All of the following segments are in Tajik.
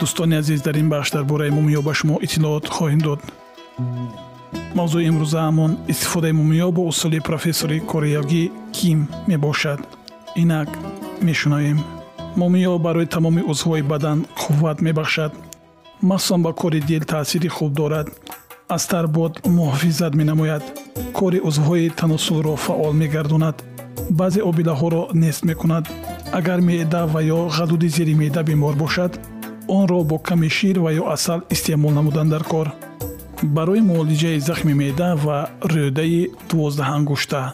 дӯстони азиз дар ин бахш дар бораи мумиё ба шумо иттилоот хоҳем дод. Мавзӯи имрӯзаамон истифодаи мумиё бо усули профессори кореягӣ ким мебошад. Инак мешунавем мумиё барои тамоми узвҳои бадан қувват мебахшад. Махсусан ба кори дил таъсири хуб дорад. Аз тарбод муҳофизат менамояд. Кори узвҳои таносулро фаъол мегардонад. Баъзе обилаҳоро нест мекунад. Агар меъда ва ё ғадуди зери меъда бемор бошад онро бо ками шир ва ё асал истеъмол намудан дар кор. Барои муолиҷаи захми меъда ва рӯдаи дувоздаҳангушта.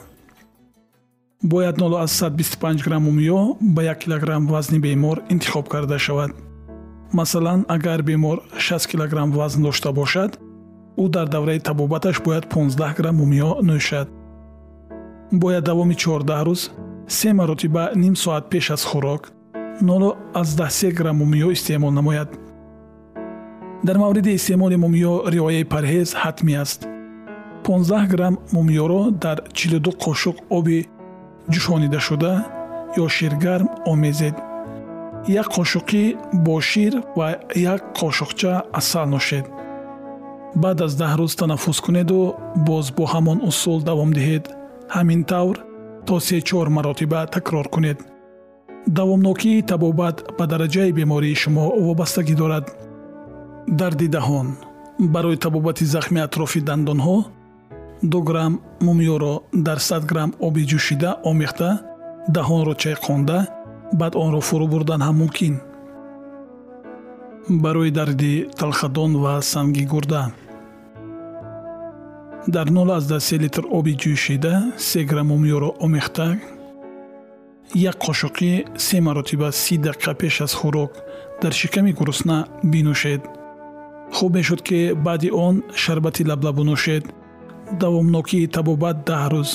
Бояд 0125 грамм мумиё ба 1 килограмм вазни бемор интихоб карда шавад. Масалан агар бемор 6 килограмм вазн дошта бошад ӯ дар давраи табобаташ бояд 15 грамм мумиё нӯшад. Бояд давоми 14 рӯз се маротиба ним соат пеш аз хӯрок 013 грамм мумиё истеъмол намояд. Дар мавриди истеъмоли мумиё риояи парҳез ҳатмӣ аст. 15 грамм мумиёро дар 42 қошуқ оби ҷӯшонидашуда ё ширгарм омезед. Як қошуқӣ бо шир ва як қошуқча асал нӯшед баъд аз даҳ рӯз танаффус кунеду боз бо ҳамон усул давом диҳед. Ҳамин тавр то се-чор маротиба такрор кунед давомнокии табобат ба дараҷаи бемории шумо вобастагӣ дорад. Дарди даҳон. Барои табобати захми атрофи дандонҳо ду грамм мумиёро дар сад грамм оби ҷӯшида омехта даҳонро чайқонда баъд онро фурӯ бурдан ҳам мумкин. Барои дарди талхадон ва санги гурда. Дар 03 литр оби ҷӯшида се грамм мумиёро омехта як қошуқи се маротиба си дақиқа пеш аз хӯрок дар шиками гурусна бинӯшед. Хуб мешуд ки баъди он шарбати лаблабу нӯшед. Давомнокии табобат даҳ рӯз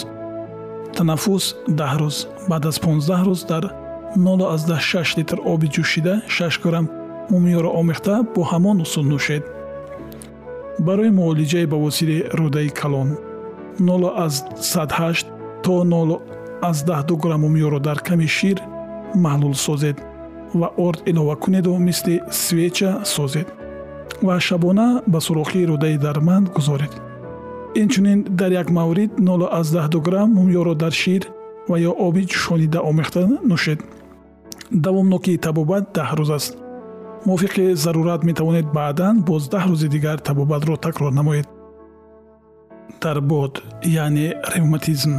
танаффус даҳ рӯз баъд аз понздаҳ рӯз дар 06 литр оби ҷӯшида 6 грамм мумиёро омехта бо ҳамон усул нӯшед. Барои муолиҷаи бавосири рӯдаи калон 08 то аз даҳду грамм мумиёро дар ками шир маҳлул созед ва орд илова кунеду мисли свеча созед ва шабона ба сурохии рӯдаи дарманд гузоред. Инчунин дар як маврид 0 грамм мумиёро дар шир ва ё оби ҷӯшонида омехта нӯшед. Давомнокии табобат даҳ рӯз аст. Мувофиқи зарурат метавонед баъдан боз даҳ рӯзи дигар табобатро такрор намоед. Тарбод яъне ревматизм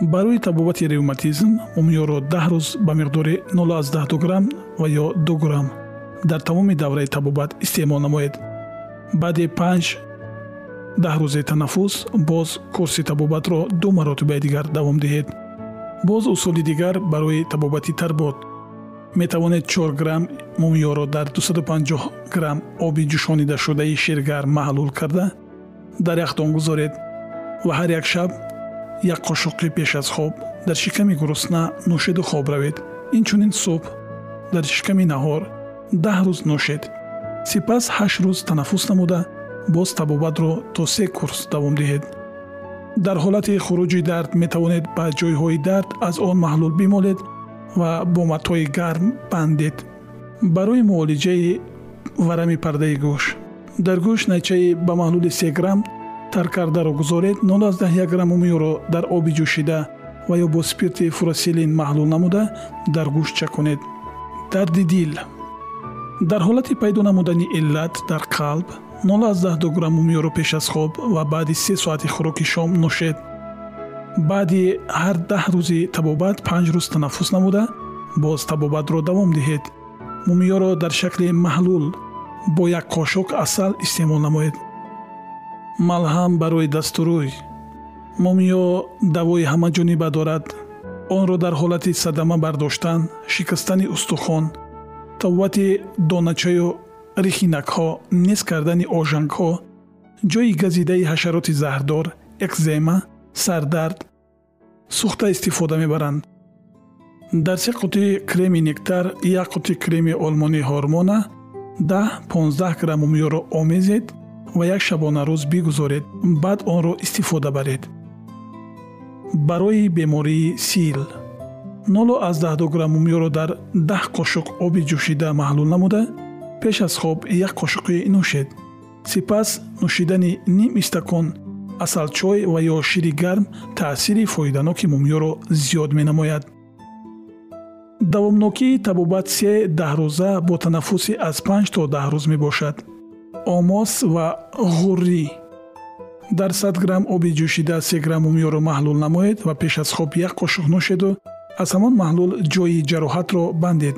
барои табобати ревматизм мумиёро даҳ рӯз ба миқдори 0 грамм ва ё 2 грамм дар тамоми давраи табобат истеъмол намоед. баъди панҷ даҳ рӯзи танаффус боз курси табобатро ду маротибаи дигар давом диҳед. боз усули дигар барои табобати тарбод метавонед 4 грамм мумиёро дар 250 грамм оби ҷӯшонидашудаи ширгарм маҳлул карда дар яхдон гузоред ва ҳар як шаб як қошуқи пеш аз хоб дар шиками гурусна нӯшеду хоб равед. Инчунин субҳ дар шиками наҳор даҳ рӯз нӯшед. Сипас ҳашт рӯз танаффус намуда боз табобатро то се курс давом диҳед. Дар ҳолати хуруҷи дард метавонед ба ҷойҳои дард аз он маҳлул бимолед ва бо матои гарм бандед. Барои муолиҷаи варами пардаи гӯш дар гӯш найчаи ба маҳлули се грамм тар кардаро гузоред 01 грамм умиёро дар оби ҷӯшида ва ё бо спирти фуросилин маҳлул намуда дар гӯш чаконед. Дарди дил. Дар ҳолати пайдо намудани иллат дар қалб 0 грамм умиёро пеш аз хоб ва баъди се соати хӯроки шом нӯшед баъди ҳар даҳ рӯзи табобат панҷ рӯз танаффус намуда боз табобатро давом диҳед. Мумиёро дар шакли маҳлул бо як қошук асал истеъмол намоед малҳам барои дастурӯй мумиё давои ҳамаҷониба дорад. Онро дар ҳолати садама бардоштан шикастани устухон табобати доначаю рихинакҳо нес кардани ожангҳо ҷои газидаи ҳашароти заҳрдор экзема сардард сӯхта истифода мебаранд. Дар се қутии креми нектар як қути креми олмонии ҳормона 10-15 грамм умёро омезед ва як шабонарӯз бигузоред баъд онро истифода баред. Барои бемории сил. 0-12 грамм умёро дар 10 қошук оби ҷӯшида маҳлул намуда пеш аз хоб як қошуқи нӯшед. Сипас нӯшидани ним истакон асалчой ва ё шири гарм таъсири фоиданоки мумиёро зиёд менамояд. Давомнокии табобат се даҳрӯза бо танаффуси аз панҷ то даҳ рӯз мебошад омос ва ғуррӣ. Дар 100 грамм оби ҷӯшида се грамм умёро маҳлул намоед ва пеш аз хоб як қошуқ нӯшеду аз ҳамон маҳлул ҷои ҷароҳатро бандед.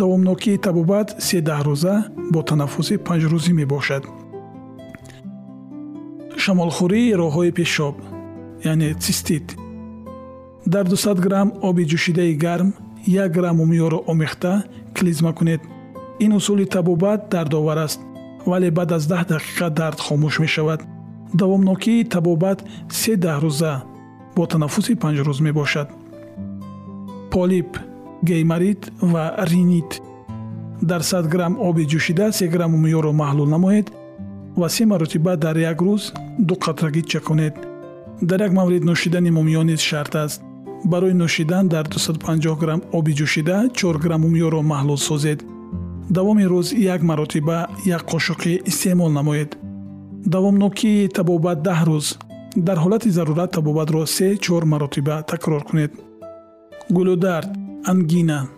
Давомнокии табобат се даҳрӯза бо танаффуси панҷрӯзӣ мебошад. Шамолхӯрии роҳҳои пешоб яъне цистит. Дар 200 грамм оби ҷӯшидаи гарм як грамм умиёро омехта клизма кунед. Ин усули табобат дардовар аст вале баъд аз даҳ дақиқа дард хомӯш мешавад. Давомнокии табобат се даҳрӯза бо танаффуси панҷрӯз мебошад. Полип геймарит ва ринит. Дар 100 грамм оби ҷӯшида се грамм умиёро маҳлул намоед ва се маротиба дар як рӯз ду қатрагӣ чаконед дар як маврид нӯшидани мумиё низ шарт аст. Барои нӯшидан дар 250 грамм оби ҷӯшида 4 грамм умиёро маҳлул созед давоми рӯз як маротиба як қошуқӣ истеъмол намоед. Давомнокии табобат даҳ рӯз. Дар ҳолати зарурат табобатро се-чор маротиба такрор кунед. Гулудард ангина.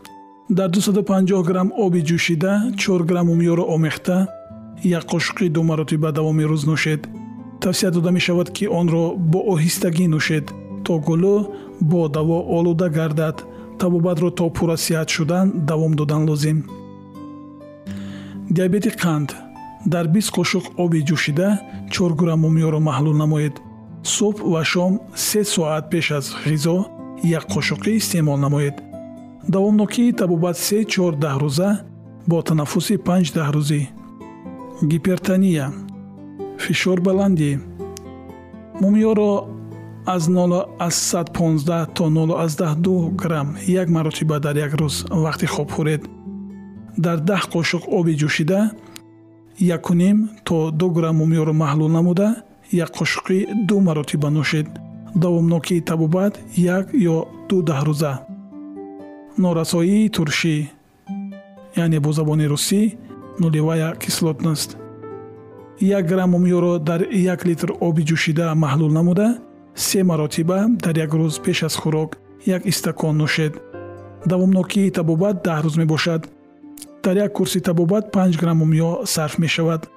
Дар 250 грамм оби ҷӯшида 4 грамм умиёро омехта як қошуқи ду маротиба давоми рӯз нӯшед. Тавсия дода мешавад ки онро бо оҳистагӣ нӯшед то гулӯ бо даво олуда гардад. Табобатро то пурра сиҳат шудан давом додан лозим диабети қанд. Дар бист қошуқ оби ҷӯшида чор грамм умиёро маҳлул намоед. Субҳ ва шом се соат пеш аз ғизо як қошуқӣ истеъмол намоед. Давомнокии табобат се чор даҳрӯза бо танаффуси панҷ даҳрӯзӣ гипертания фишор баландӣ. Мумиёро аз 0115 то 012 грамм як маротиба дар як рӯз вақти хобхӯред дар даҳ қошуқ оби ҷӯшида якуним то ду грамм умёро маҳлул намуда як қошуқи ду маротиба нӯшед давомнокии табобат як ё ду даҳрӯза. Норасоии туршӣ яъне бо забони русӣ нулевая кислотност. Як грамм умёро дар як литр оби ҷӯшида маҳлул намуда се маротиба дар як рӯз пеш аз хӯрок як истакон нӯшед. Давомнокии табобат даҳ рӯз мебошад дар як курси табобат панҷ грамм умё сарф мешавад.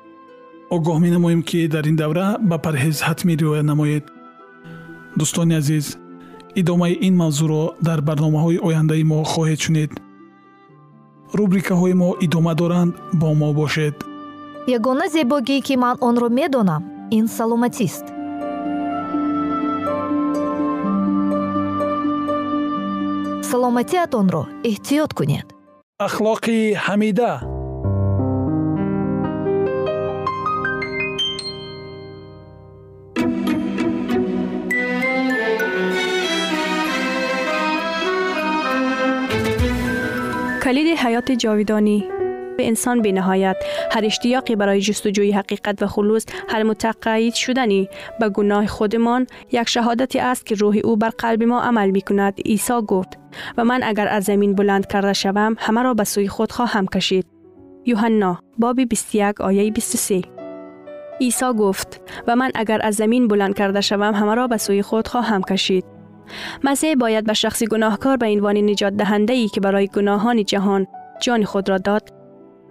Огоҳ менамоем ки дар ин давра ба парҳез ҳатмӣ риоя намоед. Дӯстони азиз идомаи ин мавзӯъро дар барномаҳои ояндаи мо хоҳед шунид рубрикаҳои мо идома доранд бо мо бошед. Ягона зебогӣ ки ман онро медонам ин саломатист. Саломатиатонро эҳтиёт кунед ахлоқи ҳамида калиди ҳаёти ҷовидонӣ به انسان بینهایت. هر اشتیاقی برای جستجوی حقیقت و خلوص هر متقاعد شدنی. به گناه خودمان یک شهادتی است که روح او بر قلب ما عمل می کند عیسی گفت. و من اگر از زمین بلند کرده شوم همه را به سوی خود خواهم کشید. یوحنا باب 21 آیه 23 عیسی گفت و من اگر از زمین بلند کرده شوم همه را به سوی خود خواهم کشید. مسیح باید به شخص گناهکار به عنوان نجات دهنده ای که برای گناهان جهان جان خود را داد.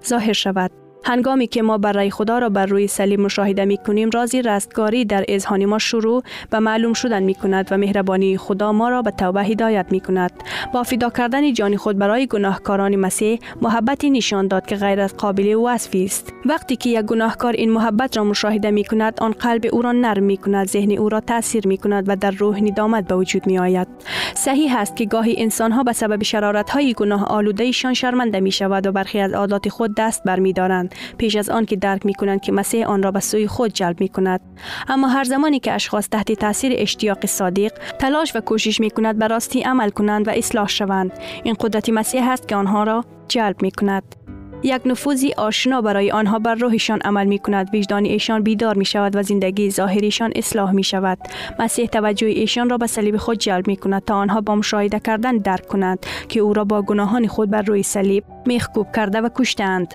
ظاهر شود. هنگامی که ما برای خدا را بر روی صلیب مشاهده می کنیم رازی رستگاری در اذهان ما شروع به معلوم شدن می کند و مهربانی خدا ما را به توبه هدایت می کند با فدا کردن جان خود برای گناهکاران مسیح محبتی نشان داد که غیر از قابل وصفی است. وقتی که یک گناهکار این محبت را مشاهده می کند آن قلب او را نرم می کند ذهن او را تاثیر می کند و در روح ندامت به وجود می آید صحیح است که گاهی انسان ها به سبب شرارت های گناه آلوده شرمنده می شود و برخی از عادات خود دست برمیدارند. پیش از آن که درک می کنند که مسیح آن را به سوی خود جلب می کند اما هر زمانی که اشخاص تحت تاثیر اشتیاق صادق تلاش و کوشش می کند به راستی عمل کنند و اصلاح شوند این قدرت مسیح است که آنها را جلب می کند یک نفوذی آشنا برای آنها بر روحشان عمل می کند وجدان ایشان بیدار می شود و زندگی ظاهریشان اصلاح می شود مسیح توجه ایشان را به صلیب خود جلب می کند تا آنها با مشاهده کردن درک کنند که او را با گناهان خود بر روی صلیب میخکوب کرده و کشتند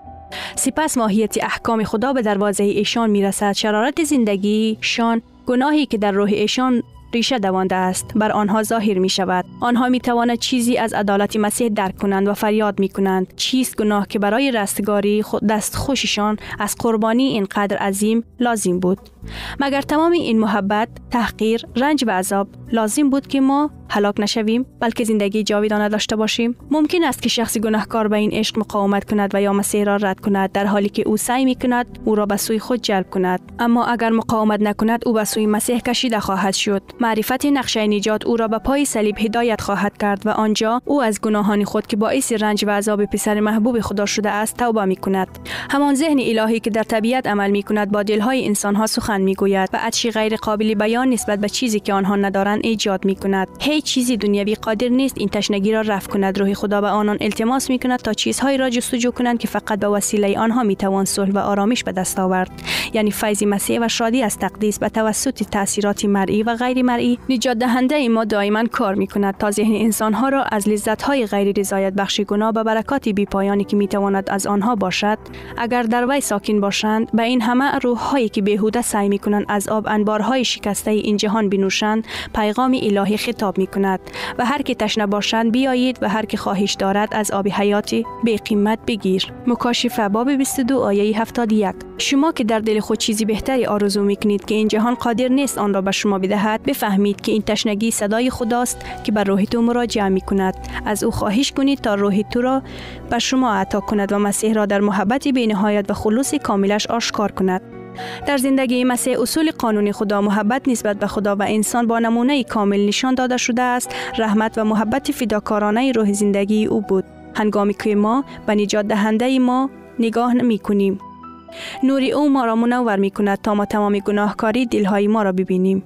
سپس ماهیت احکام خدا به دروازه ایشان می رسد شرارت زندگی شان گناهی که در روح ایشان ریشه دوانده است. بر آنها ظاهر می شود آنها می توانند چیزی از عدالت مسیح درک کنند و فریاد می کنند چیست گناه که برای رستگاری خود دست خوششان از قربانی اینقدر عظیم لازم بود؟ مگر تمام این محبت تحقیر رنج و عذاب لازم بود که ما هلاک نشویم بلکه زندگی جاویدانه داشته باشیم؟ ممکن است که شخص گناهکار به این عشق مقاومت کند و یا مسیح را رد کند در حالی که او سعی می کند او را به سوی خود جلب کند. اما اگر مقاومت نکند او به سوی مسیح کشیده خواهد شد. معرفت نقشه نجات او را به پای صلیب هدایت خواهد کرد و آنجا او از گناهان خود که باعث رنج و عذاب پسر محبوب خدا شده است توبه می کند همان ذهن الهی که در طبیعت عمل می کند با دلهای انسان ها سخن می گوید و عطشی غیر قابل بیان نسبت به چیزی که آنها ندارند ایجاد می کند هیچ چیزی دنیوی قادر نیست این تشنگی را رفع کند. روح خدا به آنان التماس می کند تا چیزهایی را جستجو کنند که فقط به وسیله آنها می توان صلح و آرامش به دست آورد. یعنی فیض مسیح و شادی از تقدیس به توسط تاثیرات مرئی و غیر مرئی نجات دهنده ما دائما کار می کند تا ذهن انسان ها را از لذت های غیر رضایت بخش گناه و برکات بی پایانی که می تواند از آنها باشد اگر در وی ساکن باشند به این همه روح هایی که بیهوده سعی می کنند از آب انبارهای شکسته این جهان بنوشند پیغام الهی خطاب می کند و هر که تشنه باشند بیایید و هر که خواهش دارد از آب حیاتی به قیمت بگیر. مکاشفه باب 22 آیه 71 شما که در دل خود چیزی بهتری آرزو می‌کنید که این جهان قادر نیست آن را به شما بدهد بفهمید که این تشنگی صدای خداست که بر روح تو مراجعه می کند از او خواهش کنید تا روح تو را به شما عطا کند و مسیح را در محبت بینهایت و خلوص کاملش آشکار کند. در زندگی مسیح اصول قانون خدا محبت نسبت به خدا و انسان با نمونه کامل نشان داده شده است. رحمت و محبت فداکارانه روح زندگی او بود. هنگامی که ما به نجات دهنده ما نگاه نمی کنیم. نوری او ما را منور می کند تا ما تمام گناهکاری دلهای ما را ببینیم.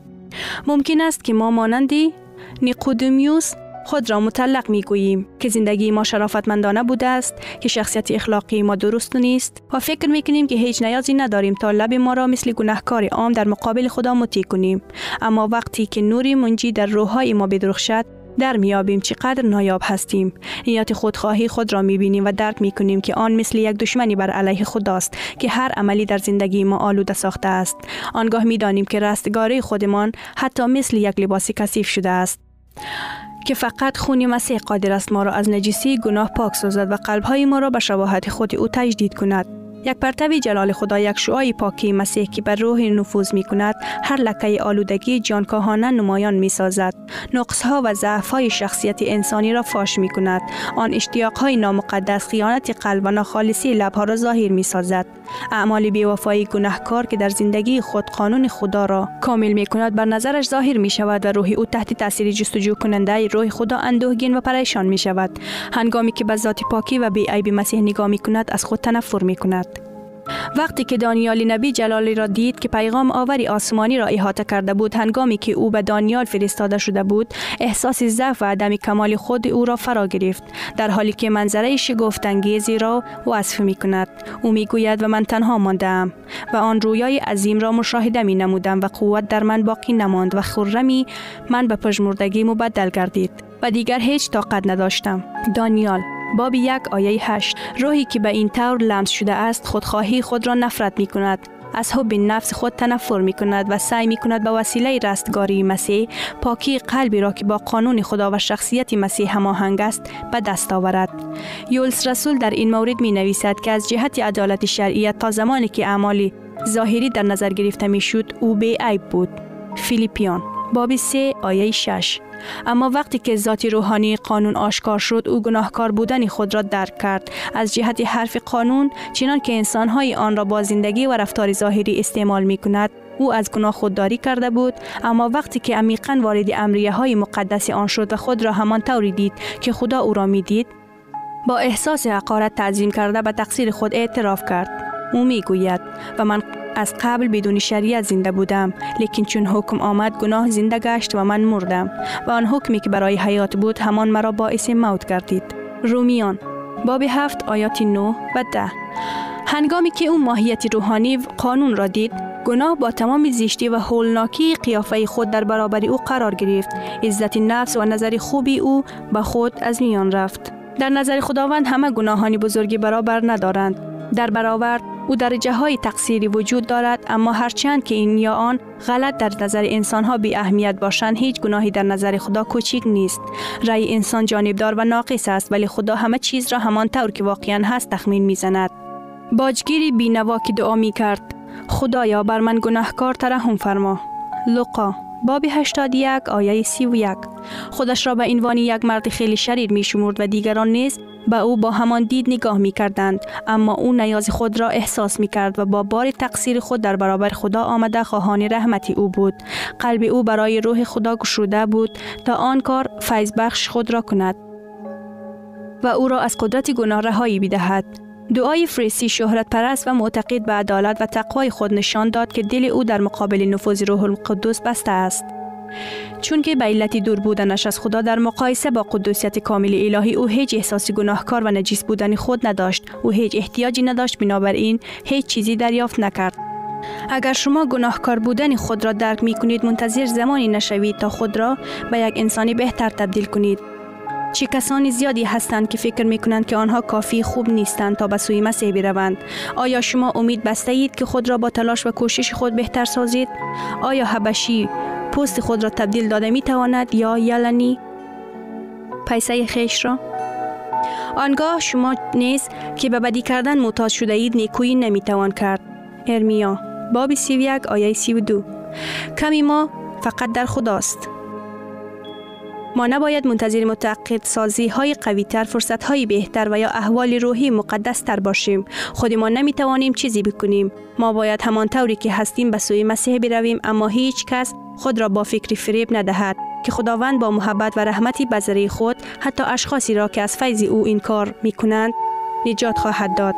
ممکن است که ما مانندی نیقودمیوس خود را مطلق می گوییم که زندگی ما شرافتمندانه بوده است که شخصیت اخلاقی ما درست نیست و فکر می کنیم که هیچ نیازی نداریم تا لب ما را مثل گناهکار عام در مقابل خدا مطیع کنیم. اما وقتی که نوری منجی در روحهای ما بدرخشد در میابیم چقدر نایاب هستیم. نیات خودخواهی خود را می‌بینیم و درک می‌کنیم که آن مثل یک دشمنی بر علیه خداست که هر عملی در زندگی ما آلوده ساخته است. آنگاه می‌دانیم که رستگاری خودمان حتی مثل یک لباس کثیف شده است. که فقط خون مسیح قادر است ما را از نجیسی گناه پاک سازد و قلبهای ما را به شباهت خود او تجدید کند. یک پرتوی جلال خدا یک شعای پاکی مسیح که بر روح نفوذ می کند هر لکه آلودگی جانکاهانه نمایان می سازد نقص ها و ضعف های شخصیت انسانی را فاش می کند آن اشتیاق های نامقدس خیانت قلب و ناخالصی لبها را ظاهر می سازد اعمال بیوفایی گناهکار که در زندگی خود قانون خدا را کامل می کند بر نظرش ظاهر می شود و روح او تحت تاثیر جستجو کننده روح خدا اندوهگین و پریشان می شود هنگامی که به ذات پاکی و بی عیب مسیح نگاه می کند از خود تنفر می کند وقتی که دانیال نبی جلالی را دید که پیغام آوری آسمانی را احاطه کرده بود هنگامی که او به دانیال فرستاده شده بود احساس ضعف و عدم کمال خود او را فرا گرفت. در حالی که منظره شگفتانگیزی را وصف می کند او می گوید و من تنها ماندم و آن رویای عظیم را مشاهده می نمودم و قوت در من باقی نماند و خرمی من به پژمردگی مبدل گردید و دیگر هیچ طاقت نداشتم. دانیال باب یک آیه هشت روحی که به این طور لمس شده است خودخواهی خود را نفرت می کند از حب نفس خود تنفر می کند و سعی می کند به وسیله رستگاری مسیح پاکی قلبی را که با قانون خدا و شخصیت مسیح هماهنگ است به دست آورد. یولس رسول در این مورد می نویسد که از جهت عدالت شرعیت تا زمانی که اعمالی ظاهری در نظر گرفته می شد او به عیب بود. فیلیپیان باب 3 آیه 6 اما وقتی که ذات روحانی قانون آشکار شد او گناهکار بودن خود را درک کرد. از جهت حرف قانون چنان که انسانهای آن را با زندگی و رفتار ظاهری استعمال می کند او از گناه خودداری کرده بود. اما وقتی که عمیقا وارد امریه های مقدس آن شد و خود را همان طوری دید که خدا او را می دید با احساس حقارت تعظیم کرده به تقصیر خود اعتراف کرد. او می گوید و من از قبل بدون شریعت زنده بودم لیکن چون حکم آمد گناه زنده گشت و من مردم و آن حکمی که برای حیات بود همان مرا باعث موت کردید رومیان باب هفت آیات 9 و ده. هنگامی که او ماهیت روحانی قانون را دید گناه با تمام زیشتی و هولناکی قیافه خود در برابر او قرار گرفت. عزت نفس و نظر خوبی او به خود از میان رفت. در نظر خداوند همه گناهانی بزرگی برابر ندارند. در برابر او درجه های تقصیری وجود دارد اما هرچند که این یا آن غلط در نظر انسان ها بی اهمیت باشند هیچ گناهی در نظر خدا کوچیک نیست. رای انسان جانبدار و ناقص است ولی خدا همه چیز را همان طور که واقعا هست تخمین می‌زند. باجگیری بینوا که دعا می کرد خدایا بر من گناهکار ترحم فرما. لقا باب 81 آیه 31 خودش را به عنوان یک مرد خیلی شریر می شمرد و دیگران نیز به او با همان دید نگاه می کردند اما او نیاز خود را احساس می کرد و با بار تقصیر خود در برابر خدا آمده خواهان رحمت او بود. قلب او برای روح خدا گشوده بود تا آن کار فیض بخش خود را کند و او را از قدرت گناه رهایی بدهد دعای فریسی شهرت پرست و معتقد به عدالت و تقوای خود نشان داد که دل او در مقابل نفوذ روح القدس بسته است. چون که به علت دور بودنش از خدا در مقایسه با قدوسیت کامل الهی او هیچ احساس گناهکار و نجیس بودن خود نداشت. او هیچ احتیاجی نداشت بنابراین هیچ چیزی دریافت نکرد. اگر شما گناهکار بودن خود را درک می کنید منتظر زمانی نشوید تا خود را به یک انسانی بهتر تبدیل کنید. چه کسانی زیادی هستند که فکر می کنند که آنها کافی خوب نیستند تا به سوی مسیح بروند؟ آیا شما امید بسته اید که خود را با تلاش و کوشش خود بهتر سازید؟ آیا حبشی پوست خود را تبدیل داده می تواند یا یلنی پیسه خیش را آنگاه شما نیز که به بدی کردن معتاد شده اید نیکویی نمی توان کرد ارمیا باب 31 آیه 32 کمی ما فقط در خداست ما نباید منتظر متعقد سازی های قوی تر، فرصت های بهتر و یا احوال روحی مقدس تر باشیم. خودمان نمی توانیم چیزی بکنیم. ما باید همان طوری که هستیم به سوی مسیح برویم اما هیچ کس خود را با فکری فریب ندهد که خداوند با محبت و رحمتی بذری خود حتی اشخاصی را که از فیض او این کار می کنند نجات خواهد داد.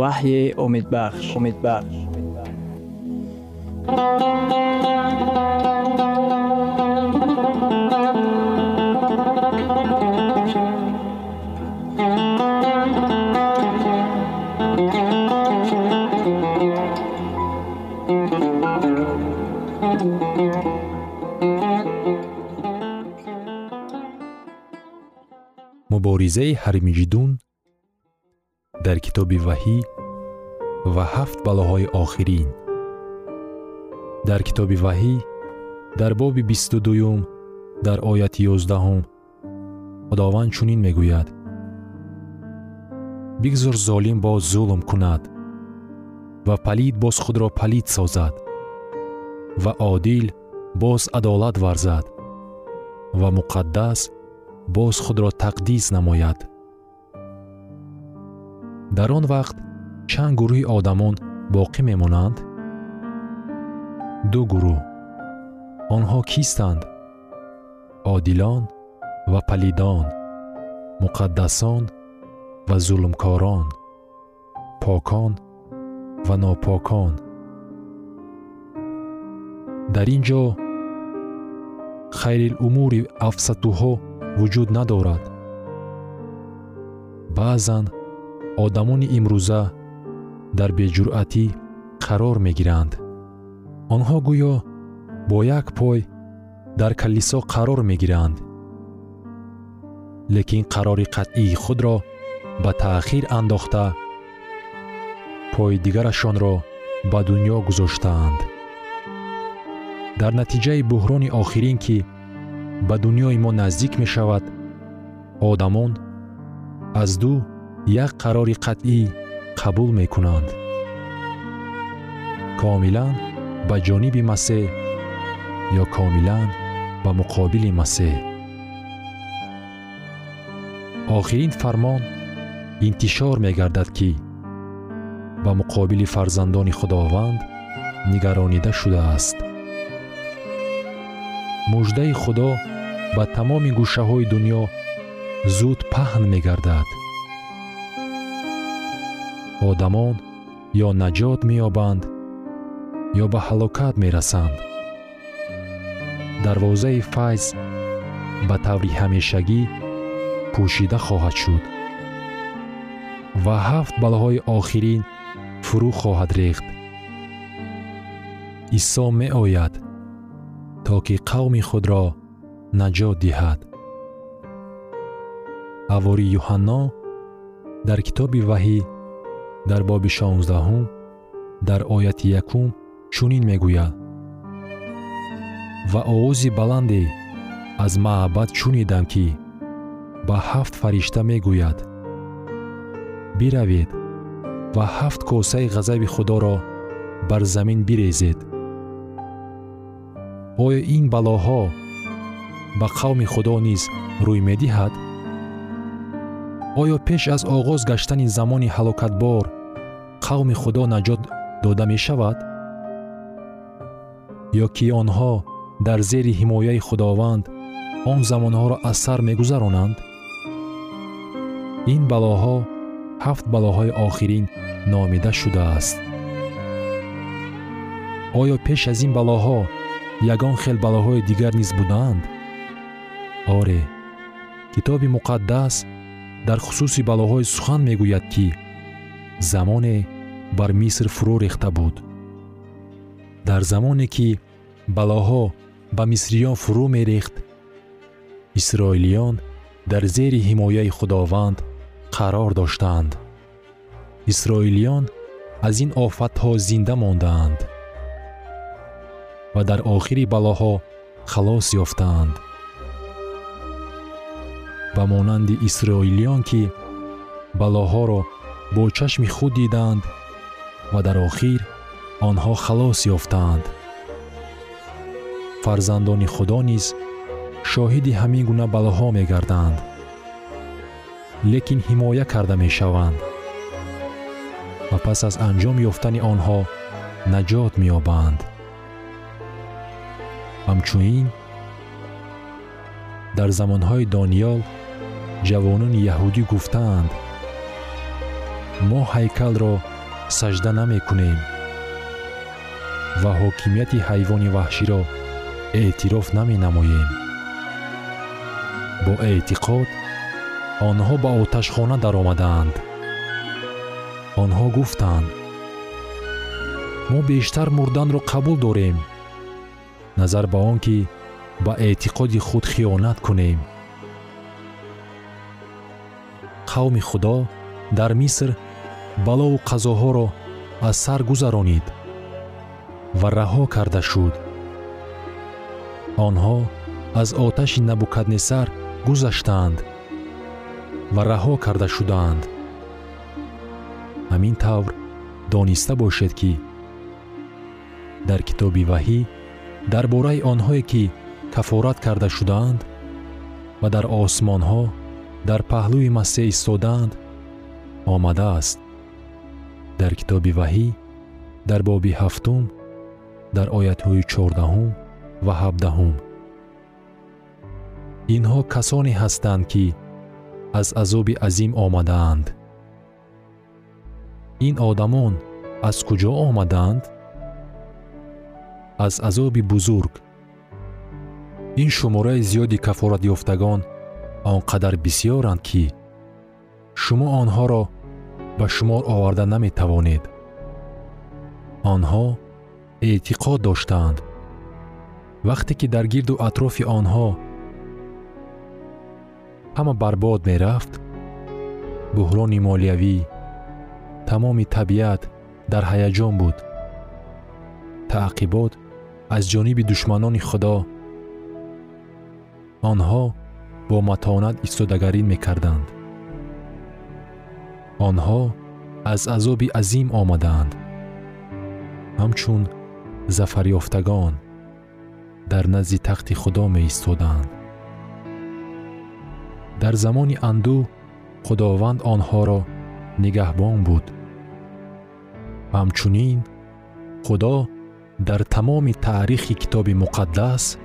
Ваҳйи умедбахш умедбахш муборизаи ҳармиҷидун дар китоби ваҳӣ ва ҳафт балоҳои охирин. Дар китоби ваҳӣ дар боби бисту дуюм дар ояти ёздаҳум худованд чунин мегӯяд. Бигзор золим боз зулм кунад ва палид боз худро палид созад ва одил боз адолат варзад ва муқаддас боз худро тақдис намояд. Дар он вақт чанд гурӯҳи одамон боқӣ мемонанд? Ду гурӯҳ. Онҳо кистанд? Одилон ва палидон муқаддасон ва зулмкорон покон ва нопокон. Дар ин ҷо хайрилумури афсатуҳо вуҷуд надорад. Баъзан одамони имрӯза дар беҷуръатӣ қарор мегиранд. Онҳо гӯё бо як пой дар калисо қарор мегиранд. Лекин қарори қатъии худро ба таъхир андохта пои дигарашонро ба дуньё гузоштаанд. Дар натиҷаи буҳрони охирин ки ба дуньёи мо наздик мешавад. Одамон аз ду як қарори қатъӣ қабул мекунанд. Комилан ба ҷониби масеҳ ё комилан ба муқобили масеҳ. Охирин фармон интишор мегардад ки ба муқобили фарзандони худованд нигаронида шудааст муждаи худо ба тамоми гӯшаҳои дуньё зуд паҳн мегардад. Одамон ё наҷот меёбанд ё ба ҳалокат мерасанд. Дарвозаи файз ба таври ҳамешагӣ пӯшида хоҳад шуд ва ҳафт балоҳои охирин фурӯ хоҳад рехт. Исо меояд то ки қавми худро наҷот диҳад. Ҳавори юҳанно дар китоби ваҳӣ дар боби шонздаҳум дар ояти якум чунин мегӯяд. Ва овози баланде аз маъбад шунидам ки ба ҳафт фаришта мегӯяд. Биравед ва ҳафт косаи ғазаби худоро бар замин бирезед оё ин балоҳо ба қавми худо низ рӯй медиҳад? Оё пеш аз оғоз гаштани замони ҳалокатбор қавми худо наҷот дода мешавад? Ё ки онҳо дар зери ҳимояи худованд он замонҳоро аз сар мегузаронанд? Ин балоҳо ҳафт балоҳои охирин номида шудааст. Оё пеш аз ин балоҳо ягон хел балоҳои дигар низ будаанд оре китоби муқаддас дар хусуси балоҳои сухан мегӯяд ки замоне бар миср фурӯ рехта буд. Дар замоне ки балоҳо ба мисриён фурӯ мерехт исроилиён дар зери ҳимояи худованд қарор доштаанд. Исроилиён аз ин офатҳо зинда мондаанд ва дар охири балоҳо халос ёфтаанд. Ба монанди исроилиён ки балоҳоро бо чашми худ диданд ва дар охир онҳо халос ёфтаанд. Фарзандони худо низ шоҳиди ҳамин гуна балоҳо мегарданд. Лекин ҳимоя карда мешаванд. Ва пас аз анҷом ёфтани онҳо наҷот меёбанд ҳамчунин дар замонҳои дониёл ҷавонони яҳудӣ гуфтаанд мо ҳайкалро сажда намекунем ва ҳокимияти ҳайвони ваҳширо эътироф наменамоем. Бо эътиқод онҳо ба оташхона даромаданд онҳо гуфтанд мо бештар мурданро қабул дорем назар ба он ки ба эътиқоди худ хиёнат кунем. Қавми худо дар миср балову қазоҳоро аз сар гузаронид ва раҳо карда шуд. Онҳо аз оташи набукаднесар гузаштанд ва раҳо карда шудаанд. Ҳамин тавр дониста бошед ки дар китоби ваҳӣ дар бораи онҳое ки кафорат карда шудаанд ва дар осмонҳо дар паҳлӯи масеҳ истодаанд омадааст дар китоби ваҳӣ дар боби ҳафтум дар оятҳои чордаҳум ва ҳабдаҳум. Инҳо касоне ҳастанд ки аз азоби азим омадаанд. Ин одамон аз куҷо омаданд аз азоби бузург. Ин шумораи зиёди кафоратёфтагон он қадар бисьёранд ки шумо онҳоро ба шумор оварда наметавонед. Онҳо эътиқод доштаанд. Вақте ки дар гирду атрофи онҳо ҳама барбод мерафт буҳрони молиявӣ тамоми табиат дар ҳаяҷон буд. Таъқибот аз ҷониби душманони худо онҳо бо матонат истодагарӣ мекарданд онҳо аз азоби азим омадаанд ҳамчун зафарёфтагон дар назди тахти худо меистоданд дар замони андӯҳ худованд онҳоро нигаҳбон буд ҳамчунин худо дар тамоми таърихи китоби муқаддас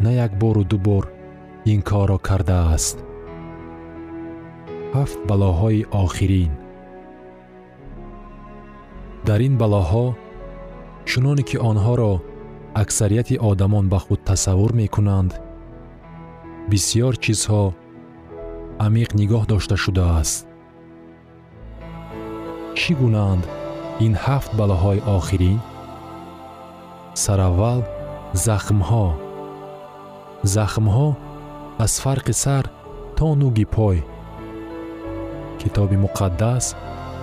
на як бору ду бор ин корро кардааст. Ҳафт балоҳои охирин. Дар ин балоҳо чуноне ки онҳоро аксарияти одамон ба худ тасаввур мекунанд бисьёр чизҳо амиқ нигоҳ дошта шудааст. Чӣ гунаанд ин ҳафт балоҳои охирин сараввал захмҳо. Захмҳо аз фарқи сар то нуги пой. Китоби муқаддас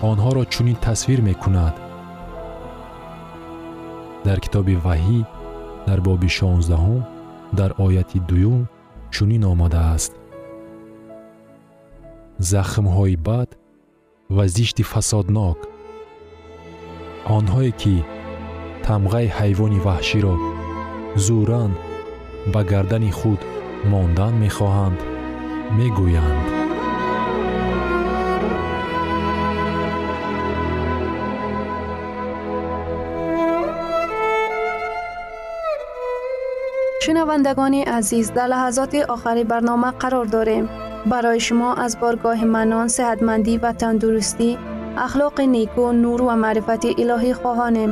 онҳоро чунин тасвир мекунад. Дар китоби ваҳӣ дар боби шонздаҳум дар ояти дуюм чунин омадааст. Захмҳои бад ва зишти фасоднок. Онҳое ки тамғаи ҳайвони ваҳширо зӯран ба гардани худ мондан мехоҳанд мегӯянд шунавандагони азиз дар лаҳазоти охари барнома қарор дорем барои шумо аз боргоҳи манон сеҳатмандӣ ва тандурустӣ ахлоқи неку нур ва маърифати илоҳӣ хоҳонем